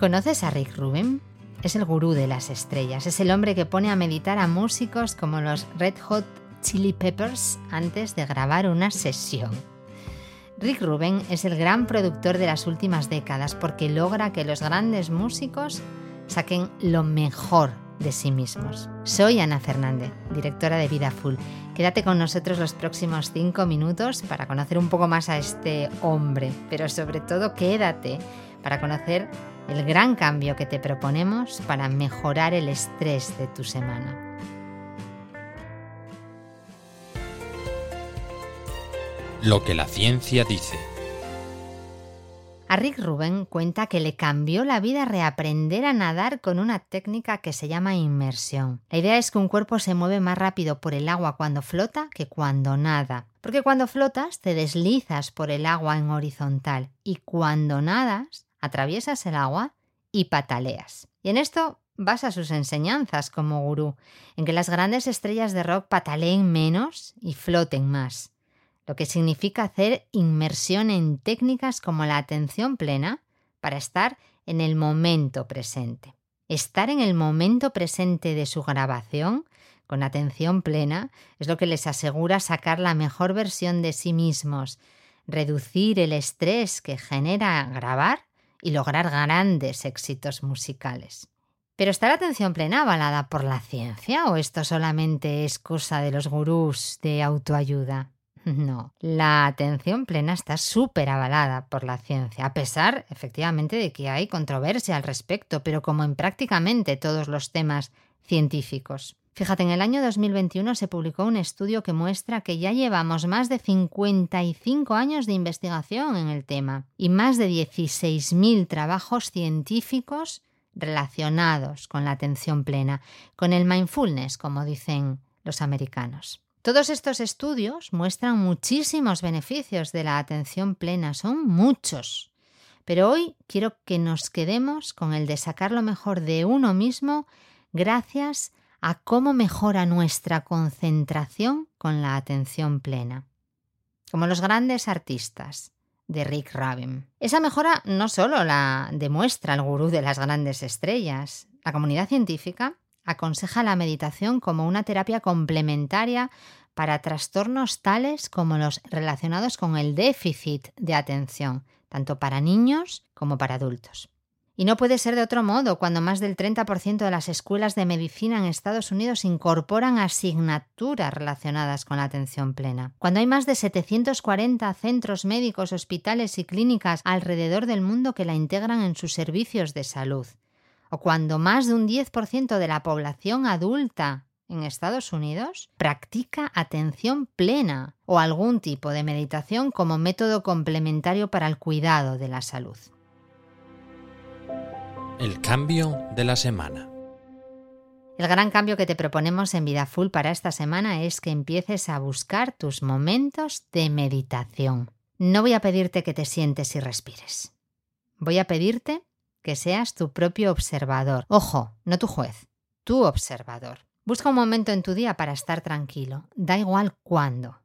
¿Conoces a Rick Rubin? Es el gurú de las estrellas, es el hombre que pone a meditar a músicos como los Red Hot Chili Peppers antes de grabar una sesión. Rick Rubin es el gran productor de las últimas décadas porque logra que los grandes músicos saquen lo mejor de sí mismos. Soy Ana Fernández, directora de Vida Full. Quédate con nosotros los próximos cinco minutos para conocer un poco más a este hombre, pero sobre todo quédate para conocer el gran cambio que te proponemos para mejorar el estrés de tu semana. Lo que la ciencia dice. A Rick Rubin cuenta que le cambió la vida reaprender a nadar con una técnica que se llama inmersión. La idea es que un cuerpo se mueve más rápido por el agua cuando flota que cuando nada. Porque cuando flotas te deslizas por el agua en horizontal y cuando nadas atraviesas el agua y pataleas. Y en esto basa sus enseñanzas como gurú, en que las grandes estrellas de rock pataleen menos y floten más, lo que significa hacer inmersión en técnicas como la atención plena para estar en el momento presente. Estar en el momento presente de su grabación con atención plena es lo que les asegura sacar la mejor versión de sí mismos, reducir el estrés que genera grabar y lograr grandes éxitos musicales. ¿Pero está la atención plena avalada por la ciencia o esto solamente es cosa de los gurús de autoayuda? No, la atención plena está súper avalada por la ciencia, a pesar efectivamente de que hay controversia al respecto, pero como en prácticamente todos los temas científicos. Fíjate, en el año 2021 se publicó un estudio que muestra que ya llevamos más de 55 años de investigación en el tema y más de 16.000 trabajos científicos relacionados con la atención plena, con el mindfulness, como dicen los americanos. Todos estos estudios muestran muchísimos beneficios de la atención plena, son muchos. Pero hoy quiero que nos quedemos con el de sacar lo mejor de uno mismo gracias a cómo mejora nuestra concentración con la atención plena. Como los grandes artistas de Rick Rubin. Esa mejora no solo la demuestra el gurú de las grandes estrellas, la comunidad científica aconseja la meditación como una terapia complementaria para trastornos tales como los relacionados con el déficit de atención, tanto para niños como para adultos. Y no puede ser de otro modo cuando más del 30% de las escuelas de medicina en Estados Unidos incorporan asignaturas relacionadas con la atención plena. Cuando hay más de 740 centros médicos, hospitales y clínicas alrededor del mundo que la integran en sus servicios de salud. O cuando más de un 10% de la población adulta en Estados Unidos practica atención plena o algún tipo de meditación como método complementario para el cuidado de la salud. El cambio de la semana. El gran cambio que te proponemos en Vida Full para esta semana es que empieces a buscar tus momentos de meditación. No voy a pedirte que te sientes y respires. Voy a pedirte que seas tu propio observador. Ojo, no tu juez, tu observador. Busca un momento en tu día para estar tranquilo. Da igual cuándo.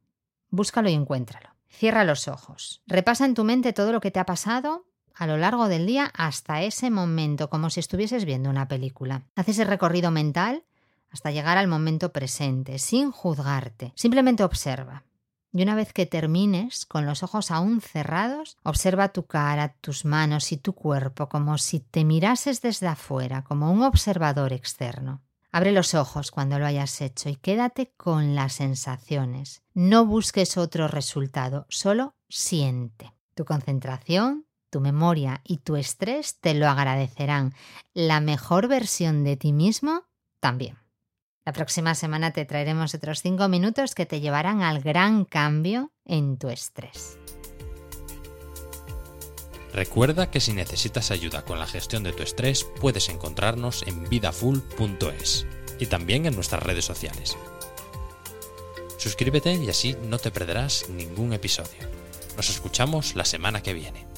Búscalo y encuéntralo. Cierra los ojos. Repasa en tu mente todo lo que te ha pasado a lo largo del día hasta ese momento, como si estuvieses viendo una película. Haz ese recorrido mental hasta llegar al momento presente, sin juzgarte. Simplemente observa. Y una vez que termines, con los ojos aún cerrados, observa tu cara, tus manos y tu cuerpo como si te mirases desde afuera, como un observador externo. Abre los ojos cuando lo hayas hecho y quédate con las sensaciones. No busques otro resultado, solo siente. Tu concentración, tu memoria y tu estrés te lo agradecerán. La mejor versión de ti mismo también. La próxima semana te traeremos otros 5 minutos que te llevarán al gran cambio en tu estrés. Recuerda que si necesitas ayuda con la gestión de tu estrés, puedes encontrarnos en vidafull.es y también en nuestras redes sociales. Suscríbete y así no te perderás ningún episodio. Nos escuchamos la semana que viene.